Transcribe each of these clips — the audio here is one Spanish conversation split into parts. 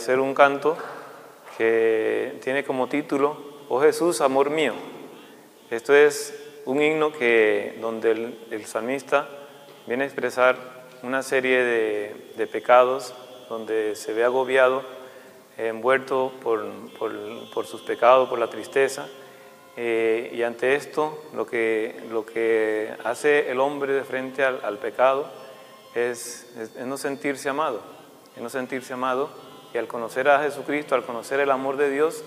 hacer un canto que tiene como título, Oh Jesús, amor mío. Esto es un himno que, donde el, salmista viene a expresar una serie de, pecados, donde se ve agobiado, envuelto por, por, sus pecados, por la tristeza. Eh, y ante esto, lo que, lo que hace el hombre de frente al, pecado es, es, no sentirse amado, es no sentirse amado. Y al conocer a Jesucristo, al conocer el amor de Dios,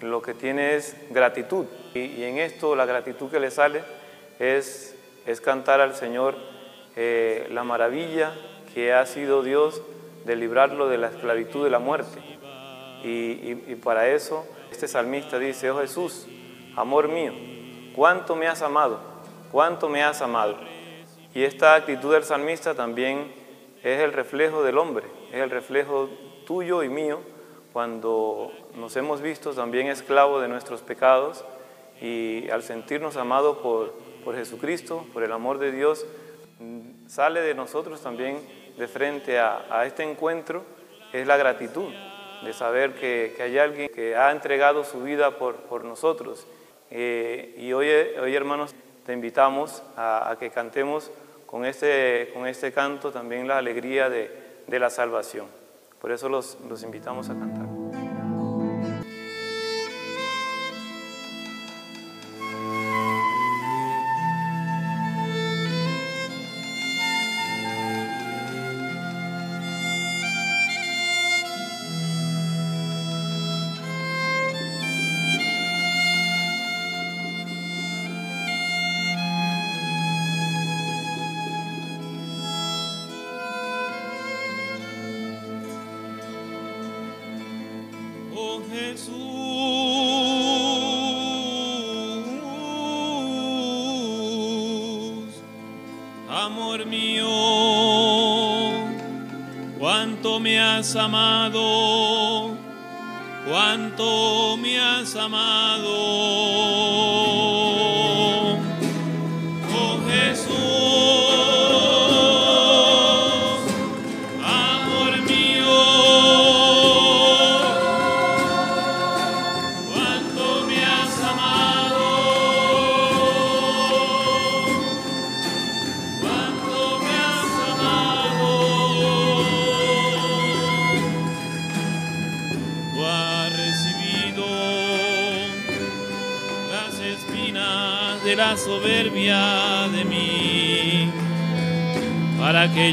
lo que tiene es gratitud. Y, en esto la gratitud que le sale es, es cantar al Señor eh, la maravilla que ha sido Dios de librarlo de la esclavitud de la muerte. Y, para eso este salmista dice, oh Jesús, amor mío, cuánto me has amado, cuánto me has amado. Y esta actitud del salmista también es el reflejo del hombre, es el reflejo tuyo y mío cuando nos hemos visto también esclavos de nuestros pecados y al sentirnos amados por, por Jesucristo, por el amor de Dios, sale de nosotros también de frente a, este encuentro, es la gratitud de saber que, hay alguien que ha entregado su vida por, por nosotros. Eh, y hoy, hoy, hermanos, te invitamos a, que cantemos con este, con este canto también la alegría de, de la salvación. Por eso los, los invitamos a cantar.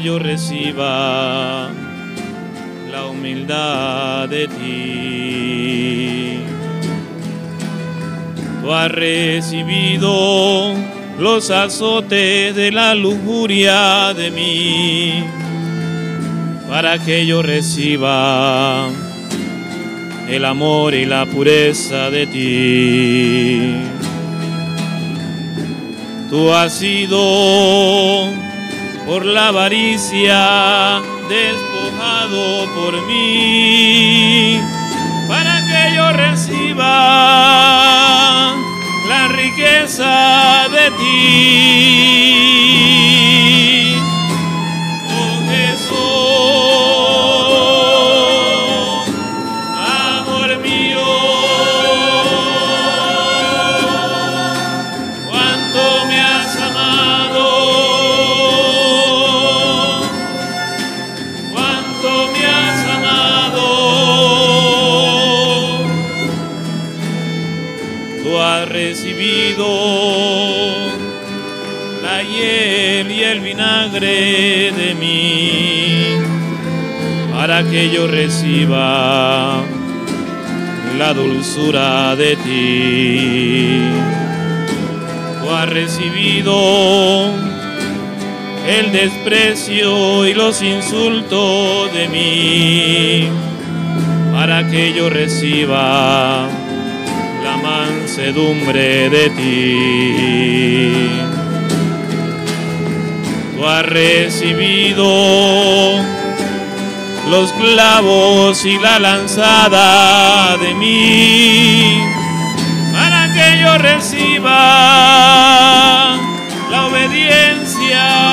Yo reciba la humildad de ti. Tú has recibido los azotes de la lujuria de mí, para que yo reciba el amor y la pureza de ti. Tú has sido por la avaricia despojado por mí, para que yo reciba la riqueza de ti. De mí, para que yo reciba la dulzura de ti. Tú has recibido el desprecio y los insultos de mí, para que yo reciba mansedumbre de ti. Tú has recibido. Los clavos y la lanzada de mí, para que yo reciba la obediencia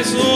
Jesús,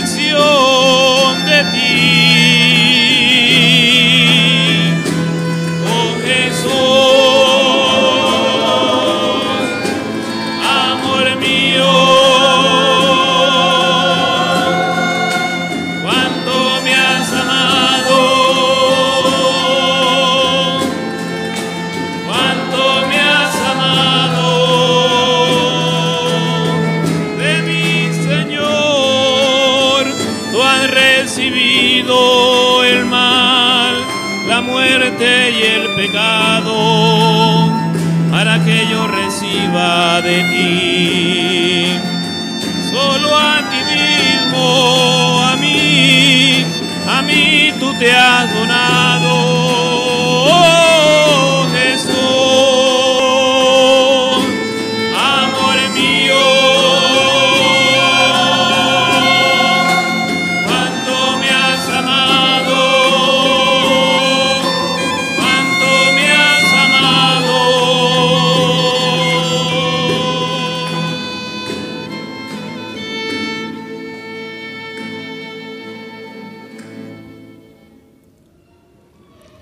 resurrección de ti.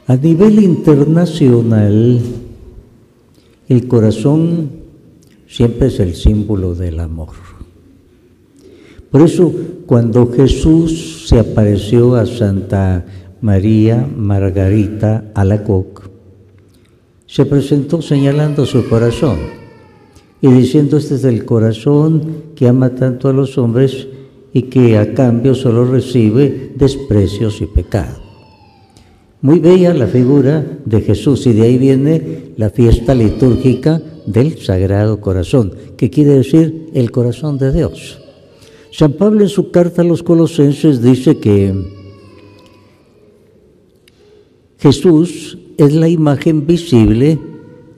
A nivel internacional, el corazón siempre es el símbolo del amor. Por eso, cuando Jesús se apareció a Santa María Margarita Alacoc, se presentó señalando su corazón y diciendo, este es el corazón que ama tanto a los hombres y que a cambio solo recibe desprecios y pecado. Muy bella la figura de Jesús y de ahí viene la fiesta litúrgica del Sagrado Corazón, que quiere decir el corazón de Dios. San Pablo en su carta a los colosenses dice que Jesús es la imagen visible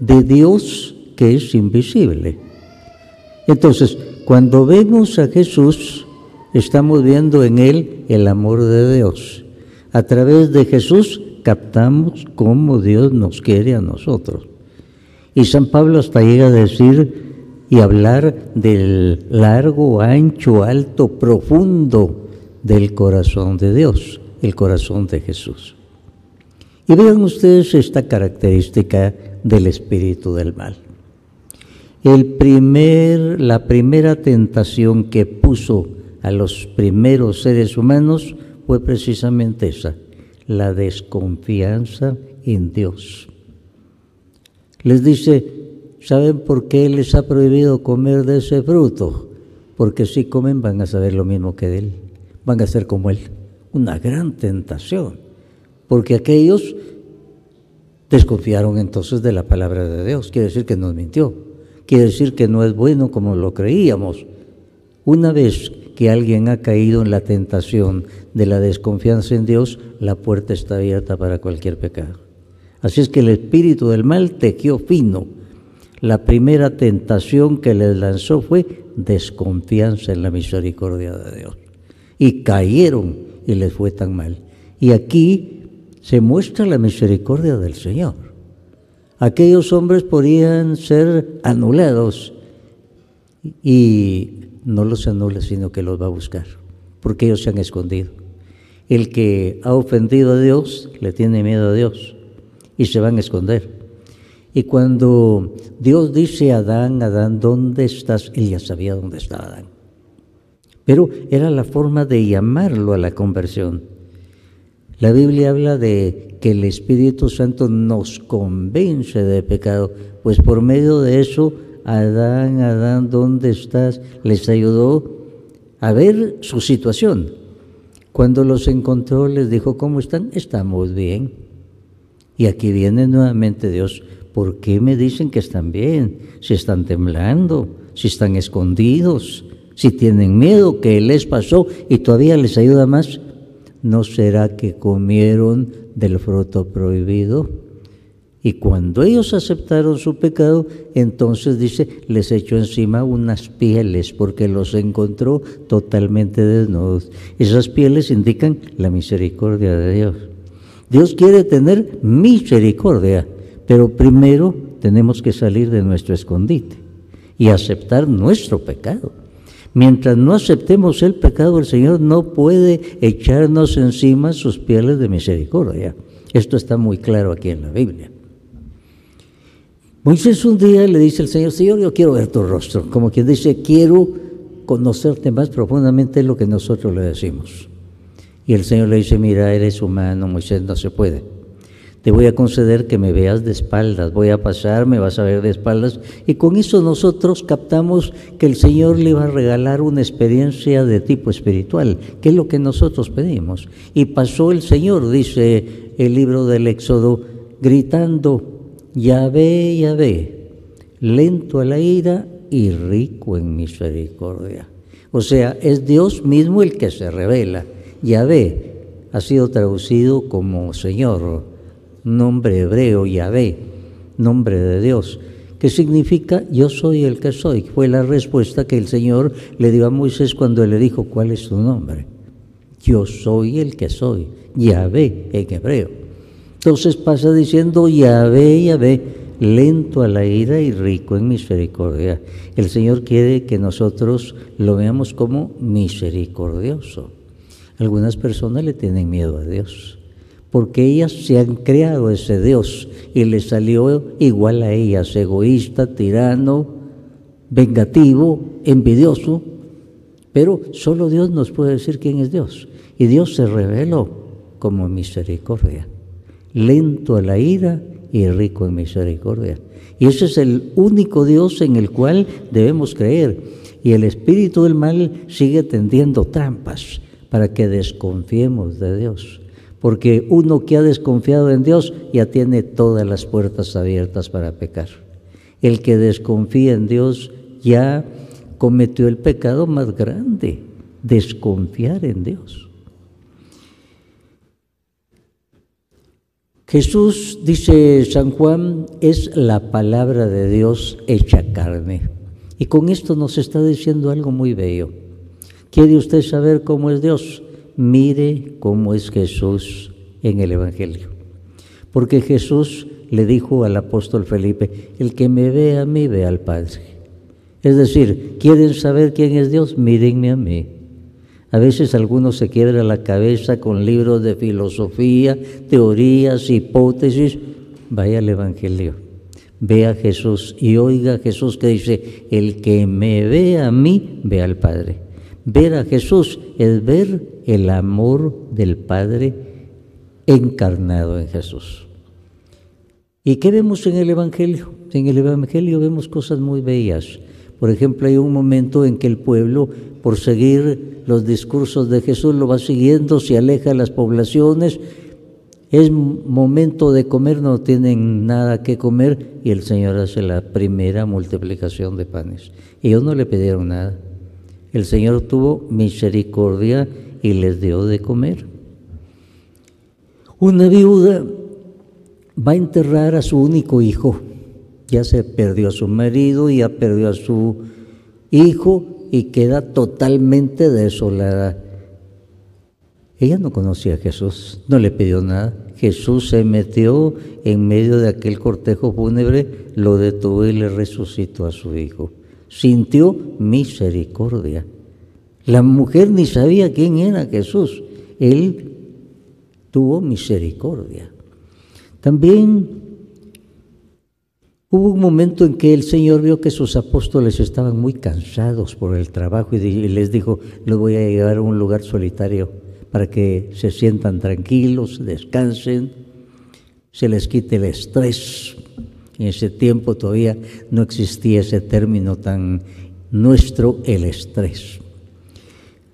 de Dios que es invisible. Entonces, cuando vemos a Jesús, estamos viendo en Él el amor de Dios. A través de Jesús captamos cómo Dios nos quiere a nosotros. Y San Pablo hasta llega a decir y hablar del largo, ancho, alto, profundo del corazón de Dios, el corazón de Jesús. Y vean ustedes esta característica del espíritu del mal. El primer, la primera tentación que puso a los primeros seres humanos fue precisamente esa, la desconfianza en Dios. Les dice, ¿saben por qué les ha prohibido comer de ese fruto? Porque si comen van a saber lo mismo que él, van a ser como él. Una gran tentación, porque aquellos desconfiaron entonces de la palabra de Dios, quiere decir que nos mintió, quiere decir que no es bueno como lo creíamos. Una vez que alguien ha caído en la tentación de la desconfianza en Dios, la puerta está abierta para cualquier pecado. Así es que el espíritu del mal tejió fino. La primera tentación que les lanzó fue desconfianza en la misericordia de Dios. Y cayeron y les fue tan mal. Y aquí se muestra la misericordia del Señor. Aquellos hombres podían ser anulados y no los anula, sino que los va a buscar, porque ellos se han escondido. El que ha ofendido a Dios le tiene miedo a Dios y se van a esconder. Y cuando Dios dice a Adán, Adán, ¿dónde estás? Él ya sabía dónde estaba Adán. Pero era la forma de llamarlo a la conversión. La Biblia habla de que el Espíritu Santo nos convence de pecado, pues por medio de eso, Adán, Adán, ¿dónde estás? Les ayudó a ver su situación. Cuando los encontró, les dijo, ¿cómo están? Estamos bien. Y aquí viene nuevamente Dios, ¿por qué me dicen que están bien? Si están temblando, si están escondidos, si tienen miedo, ¿qué les pasó? Y todavía les ayuda más. ¿No será que comieron del fruto prohibido? Y cuando ellos aceptaron su pecado, entonces dice, les echó encima unas pieles porque los encontró totalmente desnudos. Esas pieles indican la misericordia de Dios. Dios quiere tener misericordia, pero primero tenemos que salir de nuestro escondite y aceptar nuestro pecado. Mientras no aceptemos el pecado, el Señor no puede echarnos encima sus pieles de misericordia. Esto está muy claro aquí en la Biblia. Moisés un día le dice al Señor, Señor, yo quiero ver tu rostro, como quien dice, quiero conocerte más profundamente lo que nosotros le decimos. Y el Señor le dice, mira, eres humano, Moisés, no se puede te voy a conceder que me veas de espaldas, voy a pasar, me vas a ver de espaldas. Y con eso nosotros captamos que el Señor le va a regalar una experiencia de tipo espiritual, que es lo que nosotros pedimos. Y pasó el Señor, dice el libro del Éxodo, gritando, ya ve, ya ve, lento a la ira y rico en misericordia. O sea, es Dios mismo el que se revela. ve, ha sido traducido como Señor nombre hebreo, Yahvé, nombre de Dios, que significa yo soy el que soy. Fue la respuesta que el Señor le dio a Moisés cuando le dijo, ¿cuál es tu nombre? Yo soy el que soy, Yahvé en hebreo. Entonces pasa diciendo, Yahvé, Yahvé, lento a la ira y rico en misericordia. El Señor quiere que nosotros lo veamos como misericordioso. Algunas personas le tienen miedo a Dios porque ellas se han creado ese Dios y le salió igual a ellas, egoísta, tirano, vengativo, envidioso. Pero solo Dios nos puede decir quién es Dios. Y Dios se reveló como misericordia, lento a la ira y rico en misericordia. Y ese es el único Dios en el cual debemos creer. Y el espíritu del mal sigue tendiendo trampas para que desconfiemos de Dios porque uno que ha desconfiado en Dios ya tiene todas las puertas abiertas para pecar. El que desconfía en Dios ya cometió el pecado más grande, desconfiar en Dios. Jesús, dice San Juan, es la palabra de Dios hecha carne. Y con esto nos está diciendo algo muy bello. ¿Quiere usted saber cómo es Dios? mire cómo es Jesús en el Evangelio. Porque Jesús le dijo al apóstol Felipe, el que me ve a mí, ve al Padre. Es decir, ¿quieren saber quién es Dios? Mírenme a mí. A veces algunos se quiebra la cabeza con libros de filosofía, teorías, hipótesis. Vaya al Evangelio, ve a Jesús y oiga a Jesús que dice, el que me ve a mí, ve al Padre. Ver a Jesús es ver el amor del Padre encarnado en Jesús. ¿Y qué vemos en el Evangelio? En el Evangelio vemos cosas muy bellas. Por ejemplo, hay un momento en que el pueblo, por seguir los discursos de Jesús, lo va siguiendo, se aleja de las poblaciones. Es momento de comer, no tienen nada que comer y el Señor hace la primera multiplicación de panes. Ellos no le pidieron nada el Señor tuvo misericordia y les dio de comer. Una viuda va a enterrar a su único hijo. Ya se perdió a su marido, ya perdió a su hijo y queda totalmente desolada. Ella no conocía a Jesús, no le pidió nada. Jesús se metió en medio de aquel cortejo fúnebre, lo detuvo y le resucitó a su hijo sintió misericordia. La mujer ni sabía quién era Jesús. Él tuvo misericordia. También Hubo un momento en que el Señor vio que sus apóstoles estaban muy cansados por el trabajo y les dijo, los voy a llevar a un lugar solitario para que se sientan tranquilos, descansen, se les quite el estrés. En ese tiempo todavía no existía ese término tan nuestro, el estrés.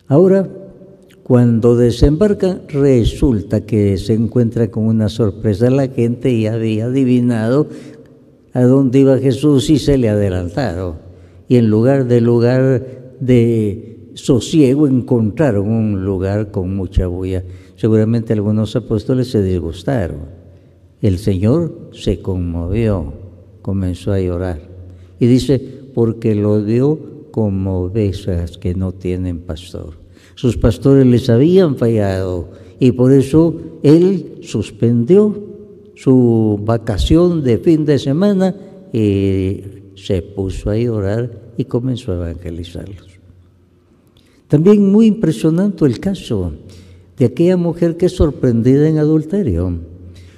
Ahora, cuando desembarcan, resulta que se encuentra con una sorpresa. La gente ya había adivinado a dónde iba Jesús y se le adelantaron. Y en lugar de lugar de sosiego encontraron un lugar con mucha bulla. Seguramente algunos apóstoles se disgustaron. El Señor se conmovió, comenzó a llorar. Y dice, porque lo dio como ovejas que no tienen pastor. Sus pastores les habían fallado y por eso Él suspendió su vacación de fin de semana y se puso a orar y comenzó a evangelizarlos. También muy impresionante el caso de aquella mujer que es sorprendida en adulterio.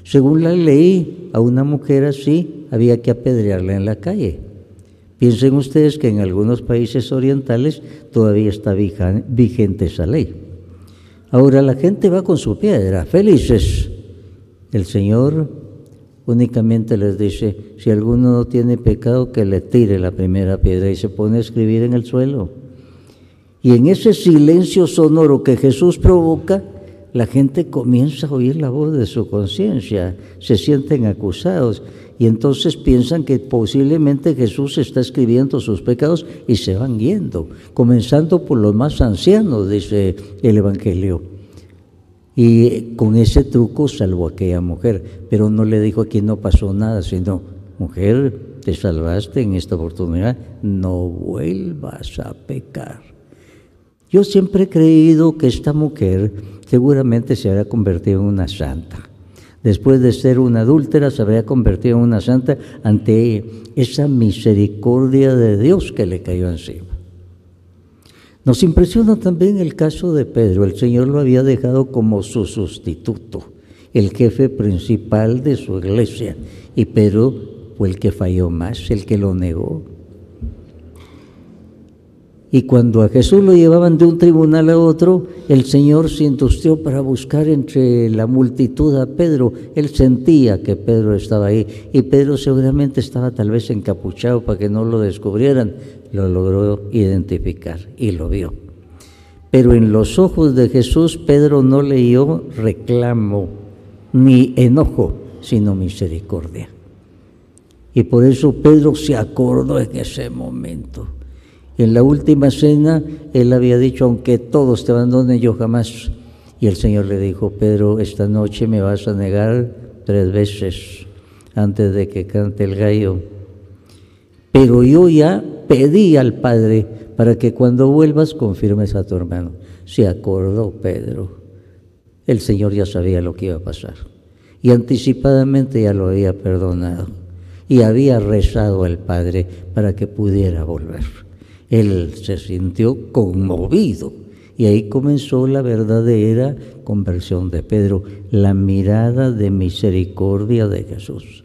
Según la ley, a una mujer así había que apedrearla en la calle. Piensen ustedes que en algunos países orientales todavía está vigente esa ley. Ahora la gente va con su piedra, felices, el Señor únicamente les dice, si alguno no tiene pecado, que le tire la primera piedra y se pone a escribir en el suelo. Y en ese silencio sonoro que Jesús provoca, la gente comienza a oír la voz de su conciencia, se sienten acusados y entonces piensan que posiblemente Jesús está escribiendo sus pecados y se van yendo, comenzando por los más ancianos, dice el Evangelio. Y con ese truco salvó a aquella mujer, pero no le dijo aquí no pasó nada, sino, mujer, te salvaste en esta oportunidad, no vuelvas a pecar. Yo siempre he creído que esta mujer seguramente se había convertido en una santa. Después de ser una adúltera, se habría convertido en una santa ante esa misericordia de Dios que le cayó encima. Nos impresiona también el caso de Pedro. El Señor lo había dejado como su sustituto, el jefe principal de su iglesia. Y Pedro fue el que falló más, el que lo negó. Y cuando a Jesús lo llevaban de un tribunal a otro, el Señor se industrió para buscar entre la multitud a Pedro. Él sentía que Pedro estaba ahí y Pedro seguramente estaba tal vez encapuchado para que no lo descubrieran, lo logró identificar y lo vio. Pero en los ojos de Jesús Pedro no leyó reclamo ni enojo, sino misericordia. Y por eso Pedro se acordó en ese momento. En la última cena él había dicho, aunque todos te abandonen, yo jamás. Y el Señor le dijo, Pedro, esta noche me vas a negar tres veces antes de que cante el gallo. Pero yo ya pedí al Padre para que cuando vuelvas confirmes a tu hermano. Se acordó Pedro. El Señor ya sabía lo que iba a pasar. Y anticipadamente ya lo había perdonado. Y había rezado al Padre para que pudiera volver. Él se sintió conmovido. Y ahí comenzó la verdadera conversión de Pedro, la mirada de misericordia de Jesús.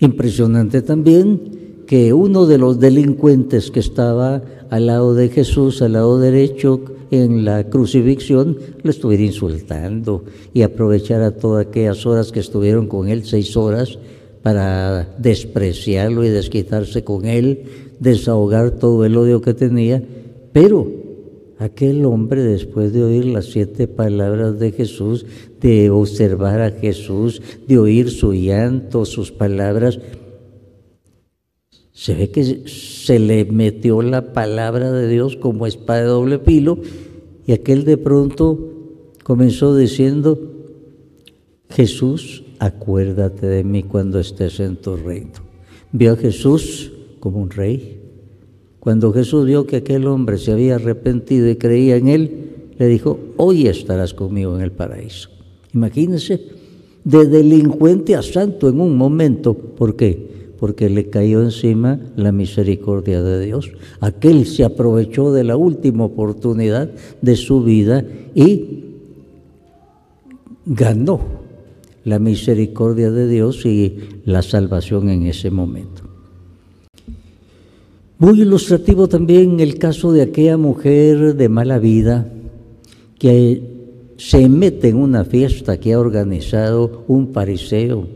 Impresionante también que uno de los delincuentes que estaba al lado de Jesús, al lado derecho en la crucifixión, lo estuviera insultando y aprovechara todas aquellas horas que estuvieron con él, seis horas, para despreciarlo y desquitarse con él, desahogar todo el odio que tenía. Pero aquel hombre, después de oír las siete palabras de Jesús, de observar a Jesús, de oír su llanto, sus palabras, se ve que se le metió la palabra de Dios como espada de doble filo y aquel de pronto comenzó diciendo, Jesús, acuérdate de mí cuando estés en tu reino. Vio a Jesús como un rey. Cuando Jesús vio que aquel hombre se había arrepentido y creía en él, le dijo, hoy estarás conmigo en el paraíso. Imagínense, de delincuente a santo en un momento. ¿Por qué? porque le cayó encima la misericordia de Dios. Aquel se aprovechó de la última oportunidad de su vida y ganó la misericordia de Dios y la salvación en ese momento. Muy ilustrativo también el caso de aquella mujer de mala vida que se mete en una fiesta que ha organizado un fariseo,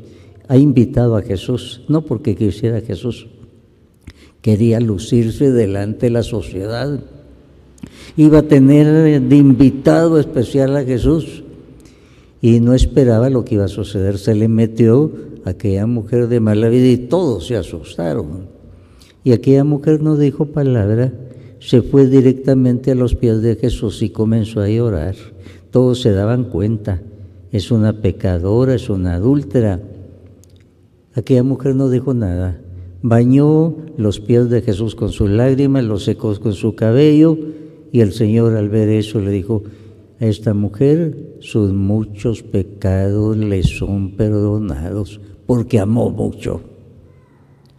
ha invitado a Jesús, no porque quisiera Jesús, quería lucirse delante de la sociedad. Iba a tener de invitado especial a Jesús y no esperaba lo que iba a suceder. Se le metió aquella mujer de mala vida y todos se asustaron. Y aquella mujer no dijo palabra, se fue directamente a los pies de Jesús y comenzó a llorar. Todos se daban cuenta, es una pecadora, es una adúltera. Aquella mujer no dijo nada, bañó los pies de Jesús con sus lágrimas, los secó con su cabello y el Señor al ver eso le dijo, a esta mujer sus muchos pecados le son perdonados porque amó mucho.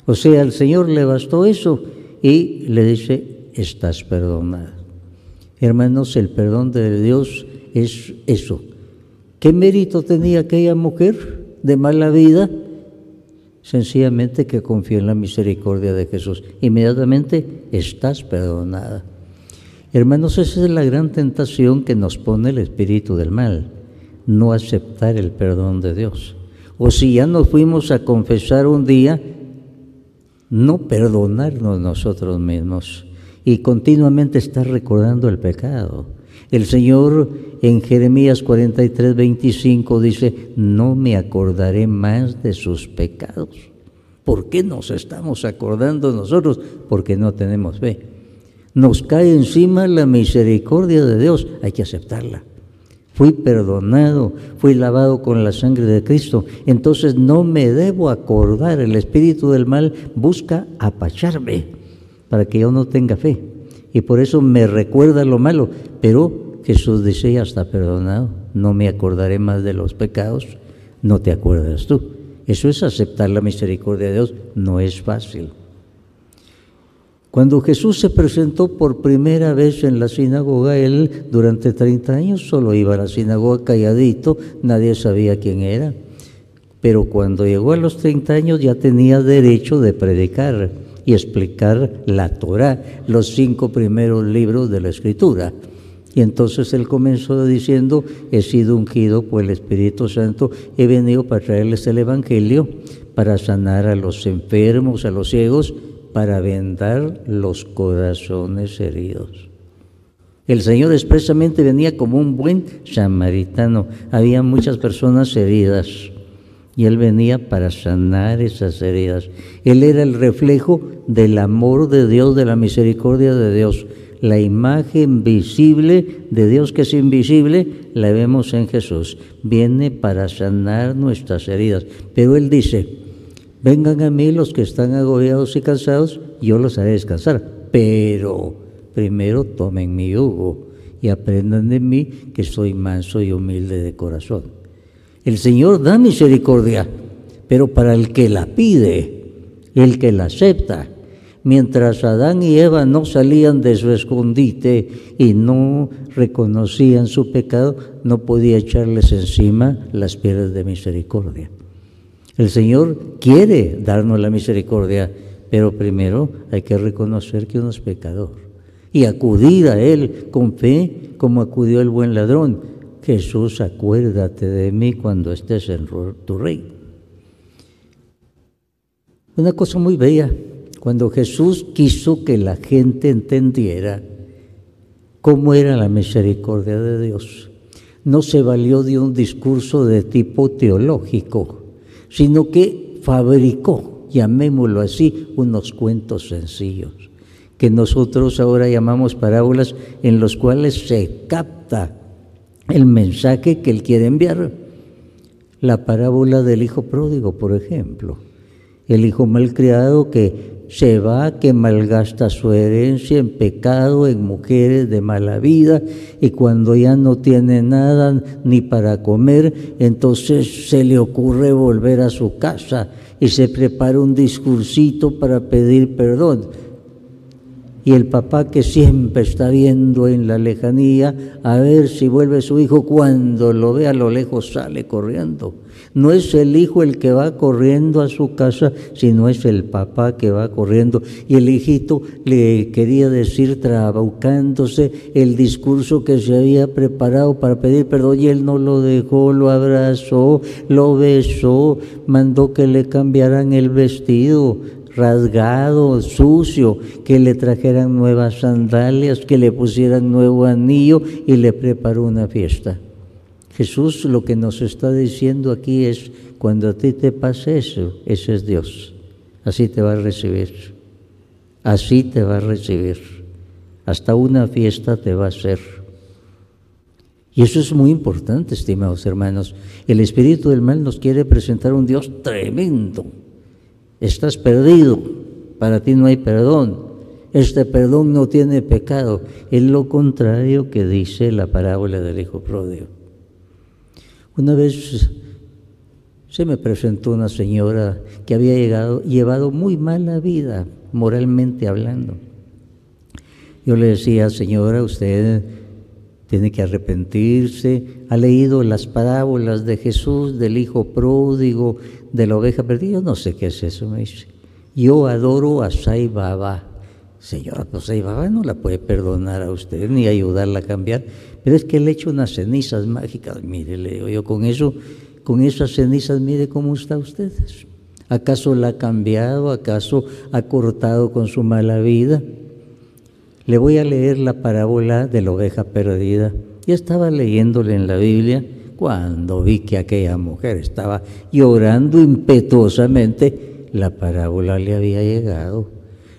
O sea, al Señor le bastó eso y le dice, estás perdonada. Hermanos, el perdón de Dios es eso. ¿Qué mérito tenía aquella mujer de mala vida? Sencillamente que confió en la misericordia de Jesús. Inmediatamente estás perdonada. Hermanos, esa es la gran tentación que nos pone el espíritu del mal, no aceptar el perdón de Dios. O si ya nos fuimos a confesar un día, no perdonarnos nosotros mismos y continuamente estar recordando el pecado. El Señor en Jeremías 43, 25 dice, no me acordaré más de sus pecados. ¿Por qué nos estamos acordando nosotros? Porque no tenemos fe. Nos cae encima la misericordia de Dios, hay que aceptarla. Fui perdonado, fui lavado con la sangre de Cristo. Entonces no me debo acordar. El espíritu del mal busca apacharme para que yo no tenga fe. Y por eso me recuerda lo malo. Pero Jesús dice, ya está perdonado. No me acordaré más de los pecados. No te acuerdas tú. Eso es aceptar la misericordia de Dios. No es fácil. Cuando Jesús se presentó por primera vez en la sinagoga, él durante 30 años solo iba a la sinagoga calladito, nadie sabía quién era. Pero cuando llegó a los 30 años ya tenía derecho de predicar y explicar la Torah, los cinco primeros libros de la Escritura. Y entonces él comenzó diciendo, he sido ungido por el Espíritu Santo, he venido para traerles el Evangelio, para sanar a los enfermos, a los ciegos, para vendar los corazones heridos. El Señor expresamente venía como un buen samaritano. Había muchas personas heridas y Él venía para sanar esas heridas. Él era el reflejo del amor de Dios, de la misericordia de Dios. La imagen visible de Dios que es invisible la vemos en Jesús. Viene para sanar nuestras heridas. Pero Él dice, Vengan a mí los que están agobiados y cansados, yo los haré descansar. Pero primero tomen mi yugo y aprendan de mí que soy manso y humilde de corazón. El Señor da misericordia, pero para el que la pide, el que la acepta. Mientras Adán y Eva no salían de su escondite y no reconocían su pecado, no podía echarles encima las piedras de misericordia. El Señor quiere darnos la misericordia, pero primero hay que reconocer que uno es pecador y acudir a Él con fe como acudió el buen ladrón. Jesús, acuérdate de mí cuando estés en tu rey. Una cosa muy bella, cuando Jesús quiso que la gente entendiera cómo era la misericordia de Dios, no se valió de un discurso de tipo teológico sino que fabricó, llamémoslo así, unos cuentos sencillos, que nosotros ahora llamamos parábolas en los cuales se capta el mensaje que él quiere enviar. La parábola del hijo pródigo, por ejemplo, el hijo malcriado que se va, que malgasta su herencia en pecado, en mujeres de mala vida, y cuando ya no tiene nada ni para comer, entonces se le ocurre volver a su casa y se prepara un discursito para pedir perdón. Y el papá que siempre está viendo en la lejanía a ver si vuelve su hijo, cuando lo ve a lo lejos sale corriendo. No es el hijo el que va corriendo a su casa, sino es el papá que va corriendo. Y el hijito le quería decir, trabucándose, el discurso que se había preparado para pedir perdón y él no lo dejó, lo abrazó, lo besó, mandó que le cambiaran el vestido rasgado, sucio, que le trajeran nuevas sandalias, que le pusieran nuevo anillo y le preparó una fiesta. Jesús lo que nos está diciendo aquí es, cuando a ti te pase eso, ese es Dios. Así te va a recibir. Así te va a recibir. Hasta una fiesta te va a hacer. Y eso es muy importante, estimados hermanos. El espíritu del mal nos quiere presentar un Dios tremendo. Estás perdido, para ti no hay perdón. Este perdón no tiene pecado. Es lo contrario que dice la parábola del Hijo Pródigo. Una vez se me presentó una señora que había llegado, llevado muy mala vida, moralmente hablando. Yo le decía, señora, usted tiene que arrepentirse, ha leído las parábolas de Jesús, del hijo pródigo, de la oveja perdida, yo no sé qué es eso, me dice. Yo adoro a Sai Baba. Señora, pues Sai Baba no la puede perdonar a usted ni ayudarla a cambiar. Pero es que le echo unas cenizas mágicas. Mire, le digo yo, con eso, con esas cenizas, mire cómo está usted. ¿Acaso la ha cambiado? ¿Acaso ha cortado con su mala vida? Le voy a leer la parábola de la oveja perdida. Ya estaba leyéndole en la Biblia cuando vi que aquella mujer estaba llorando impetuosamente. La parábola le había llegado.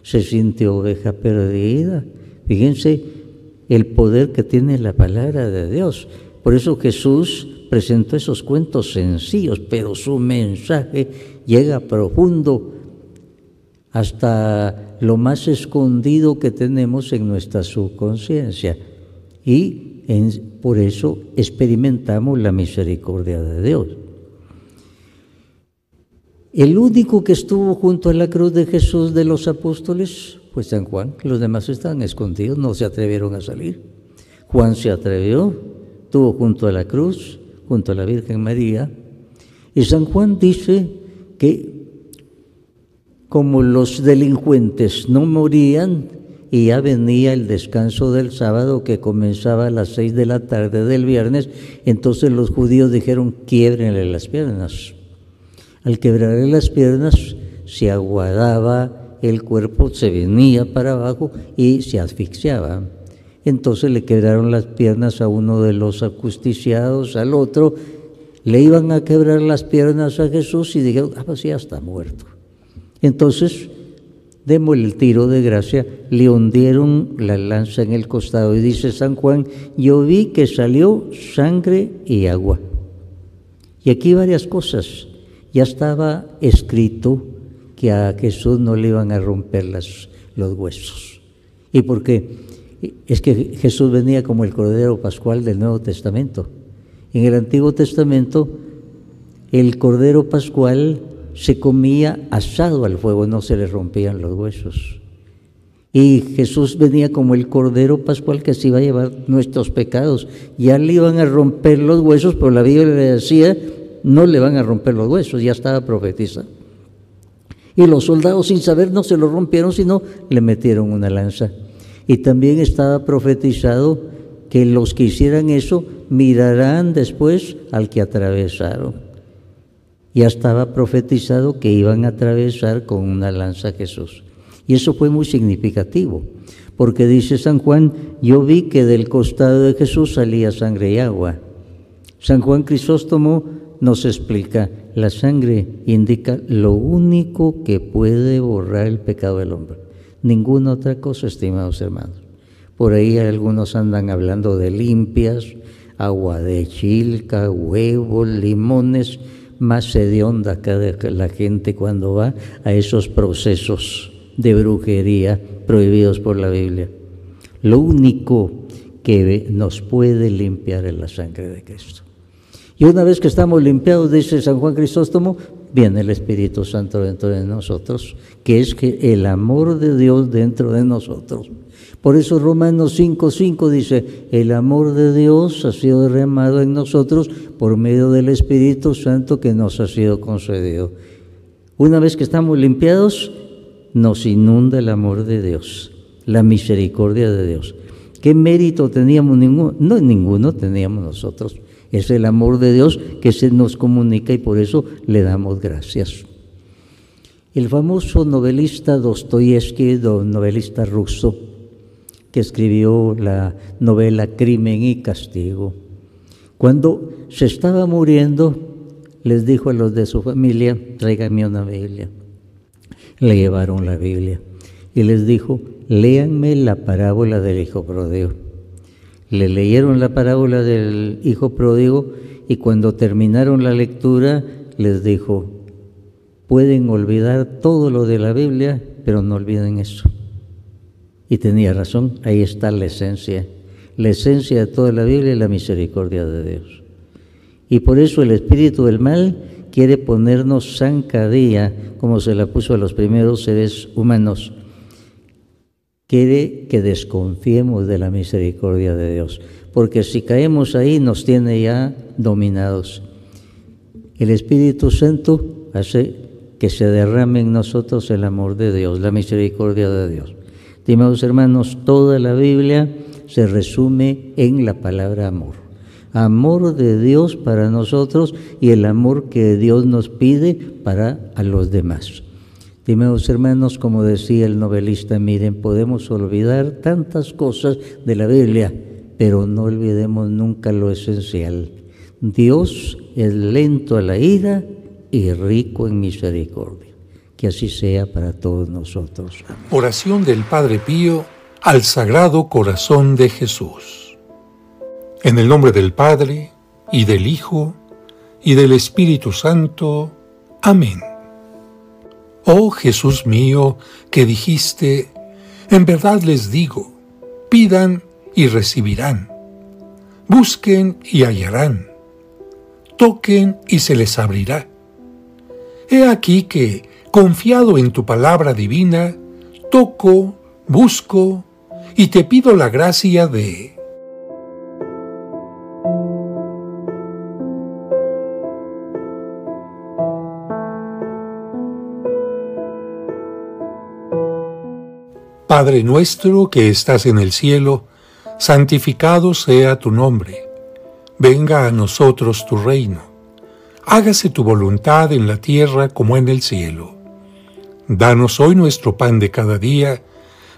Se sintió oveja perdida. Fíjense, el poder que tiene la palabra de Dios. Por eso Jesús presentó esos cuentos sencillos, pero su mensaje llega profundo hasta lo más escondido que tenemos en nuestra subconsciencia. Y por eso experimentamos la misericordia de Dios. El único que estuvo junto a la cruz de Jesús de los apóstoles pues San Juan, los demás estaban escondidos, no se atrevieron a salir. Juan se atrevió, estuvo junto a la cruz, junto a la Virgen María, y San Juan dice que como los delincuentes no morían y ya venía el descanso del sábado que comenzaba a las seis de la tarde del viernes, entonces los judíos dijeron, quiebrenle las piernas. Al quebrarle las piernas se aguadaba el cuerpo se venía para abajo y se asfixiaba. Entonces le quebraron las piernas a uno de los ajusticiados, al otro, le iban a quebrar las piernas a Jesús y dijeron, ah, pues ya está muerto. Entonces, demos el tiro de gracia, le hundieron la lanza en el costado y dice San Juan, yo vi que salió sangre y agua. Y aquí varias cosas. Ya estaba escrito que a Jesús no le iban a romper los huesos. ¿Y por qué? Es que Jesús venía como el Cordero Pascual del Nuevo Testamento. En el Antiguo Testamento, el Cordero Pascual se comía asado al fuego, no se le rompían los huesos. Y Jesús venía como el Cordero Pascual que se iba a llevar nuestros pecados. Ya le iban a romper los huesos, pero la Biblia le decía, no le van a romper los huesos, ya estaba profetizado. Y los soldados sin saber no se lo rompieron, sino le metieron una lanza. Y también estaba profetizado que los que hicieran eso mirarán después al que atravesaron. Ya estaba profetizado que iban a atravesar con una lanza Jesús. Y eso fue muy significativo, porque dice San Juan, yo vi que del costado de Jesús salía sangre y agua. San Juan Crisóstomo nos explica, la sangre indica lo único que puede borrar el pecado del hombre. Ninguna otra cosa, estimados hermanos. Por ahí algunos andan hablando de limpias, agua de chilca, huevos, limones, más hedionda de la gente cuando va a esos procesos de brujería prohibidos por la Biblia. Lo único que nos puede limpiar es la sangre de Cristo. Y una vez que estamos limpiados, dice San Juan Crisóstomo, viene el Espíritu Santo dentro de nosotros, que es que el amor de Dios dentro de nosotros. Por eso Romanos 5:5 dice, el amor de Dios ha sido derramado en nosotros por medio del Espíritu Santo que nos ha sido concedido. Una vez que estamos limpiados, nos inunda el amor de Dios, la misericordia de Dios. ¿Qué mérito teníamos? Ninguno, no, ninguno teníamos nosotros. Es el amor de Dios que se nos comunica y por eso le damos gracias. El famoso novelista Dostoyevsky, novelista ruso, que escribió la novela Crimen y Castigo, cuando se estaba muriendo, les dijo a los de su familia, tráiganme una Biblia. Le llevaron la Biblia y les dijo, léanme la parábola del Hijo Pródigo. Le leyeron la parábola del Hijo Pródigo y cuando terminaron la lectura les dijo, pueden olvidar todo lo de la Biblia, pero no olviden eso. Y tenía razón, ahí está la esencia. La esencia de toda la Biblia es la misericordia de Dios. Y por eso el espíritu del mal quiere ponernos zancadilla, como se la puso a los primeros seres humanos. Quiere que desconfiemos de la misericordia de Dios, porque si caemos ahí nos tiene ya dominados. El Espíritu Santo hace que se derrame en nosotros el amor de Dios, la misericordia de Dios. Estimados hermanos, toda la Biblia se resume en la palabra amor. Amor de Dios para nosotros y el amor que Dios nos pide para a los demás. Estimados hermanos, como decía el novelista, miren, podemos olvidar tantas cosas de la Biblia, pero no olvidemos nunca lo esencial. Dios es lento a la ira y rico en misericordia. Que así sea para todos nosotros. Oración del Padre Pío al Sagrado Corazón de Jesús. En el nombre del Padre, y del Hijo, y del Espíritu Santo. Amén. Oh Jesús mío, que dijiste, en verdad les digo, pidan y recibirán, busquen y hallarán, toquen y se les abrirá. He aquí que, confiado en tu palabra divina, toco, busco y te pido la gracia de Padre nuestro que estás en el cielo, santificado sea tu nombre. Venga a nosotros tu reino. Hágase tu voluntad en la tierra como en el cielo. Danos hoy nuestro pan de cada día.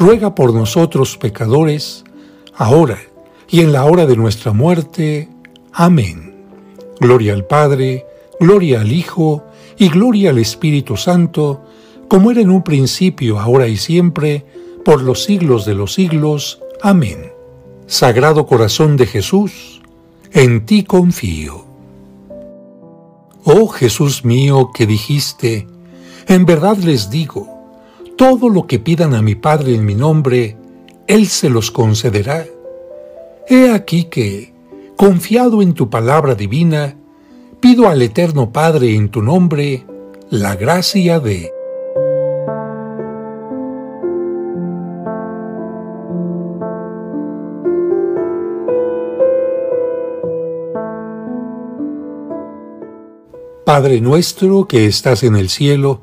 ruega por nosotros pecadores, ahora y en la hora de nuestra muerte. Amén. Gloria al Padre, gloria al Hijo, y gloria al Espíritu Santo, como era en un principio, ahora y siempre, por los siglos de los siglos. Amén. Sagrado Corazón de Jesús, en ti confío. Oh Jesús mío que dijiste, en verdad les digo, todo lo que pidan a mi Padre en mi nombre, Él se los concederá. He aquí que, confiado en tu palabra divina, pido al Eterno Padre en tu nombre la gracia de Padre nuestro que estás en el cielo,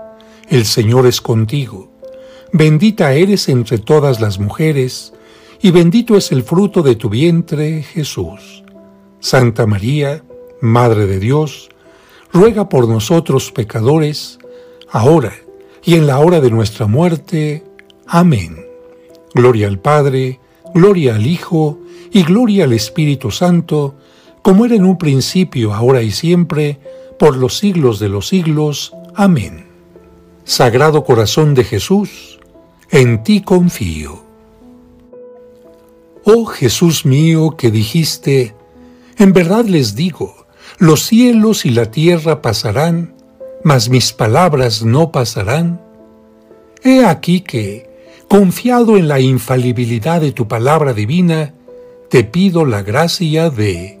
El Señor es contigo. Bendita eres entre todas las mujeres, y bendito es el fruto de tu vientre, Jesús. Santa María, Madre de Dios, ruega por nosotros pecadores, ahora y en la hora de nuestra muerte. Amén. Gloria al Padre, gloria al Hijo, y gloria al Espíritu Santo, como era en un principio, ahora y siempre, por los siglos de los siglos. Amén. Sagrado Corazón de Jesús, en ti confío. Oh Jesús mío que dijiste, en verdad les digo, los cielos y la tierra pasarán, mas mis palabras no pasarán. He aquí que, confiado en la infalibilidad de tu palabra divina, te pido la gracia de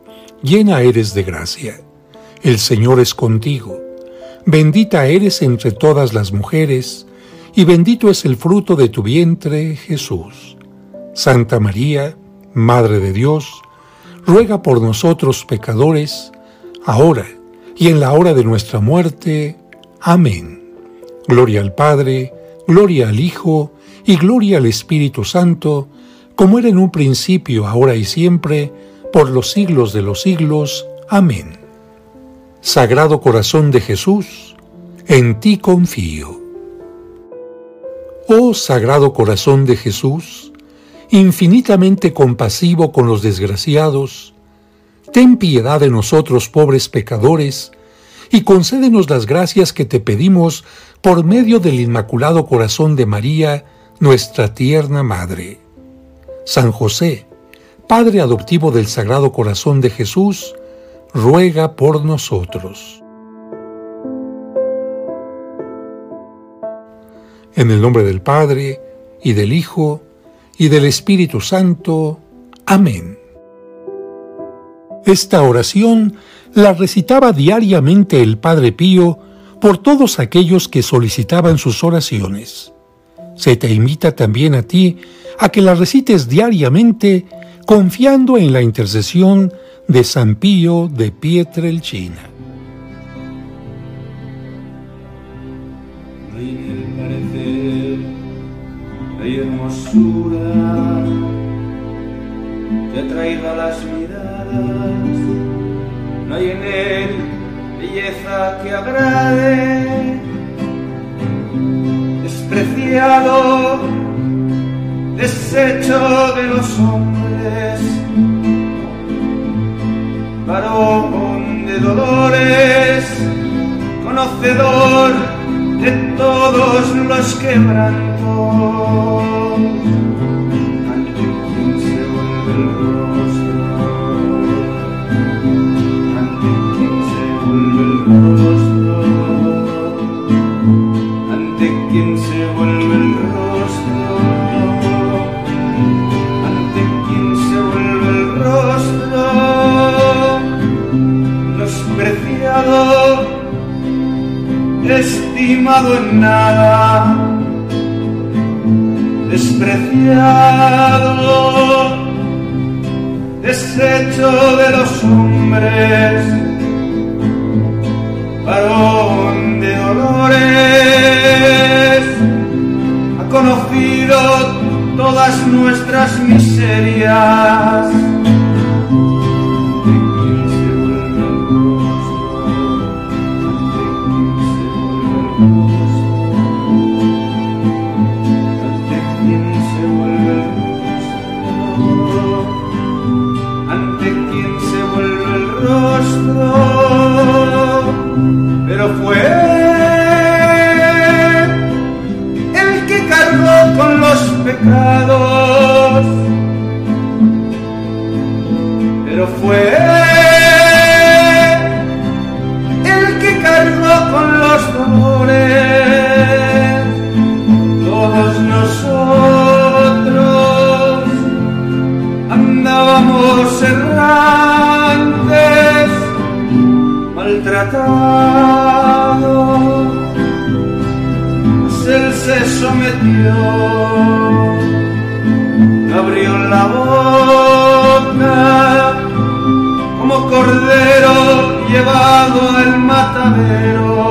llena eres de gracia. El Señor es contigo. Bendita eres entre todas las mujeres, y bendito es el fruto de tu vientre, Jesús. Santa María, Madre de Dios, ruega por nosotros pecadores, ahora y en la hora de nuestra muerte. Amén. Gloria al Padre, gloria al Hijo, y gloria al Espíritu Santo, como era en un principio, ahora y siempre, por los siglos de los siglos. Amén. Sagrado Corazón de Jesús, en ti confío. Oh Sagrado Corazón de Jesús, infinitamente compasivo con los desgraciados, ten piedad de nosotros pobres pecadores, y concédenos las gracias que te pedimos por medio del Inmaculado Corazón de María, nuestra tierna Madre. San José, Padre adoptivo del Sagrado Corazón de Jesús, ruega por nosotros. En el nombre del Padre, y del Hijo, y del Espíritu Santo. Amén. Esta oración la recitaba diariamente el Padre Pío por todos aquellos que solicitaban sus oraciones. Se te invita también a ti a que la recites diariamente confiando en la intercesión de San Pío de Pietrelcina. No hay en el parecer, hay hermosura que atraiga las miradas, no hay en él belleza que agrade, despreciado, desecho de los hombres, varón de dolores, conocedor de todos los quebrantos. En nada, despreciado, desecho de los hombres, varón de dolores, ha conocido todas nuestras miserias. pero fue el que cargó con los dolores, todos nosotros andábamos errantes, maltratados se sometió, abrió la boca como cordero llevado al matadero.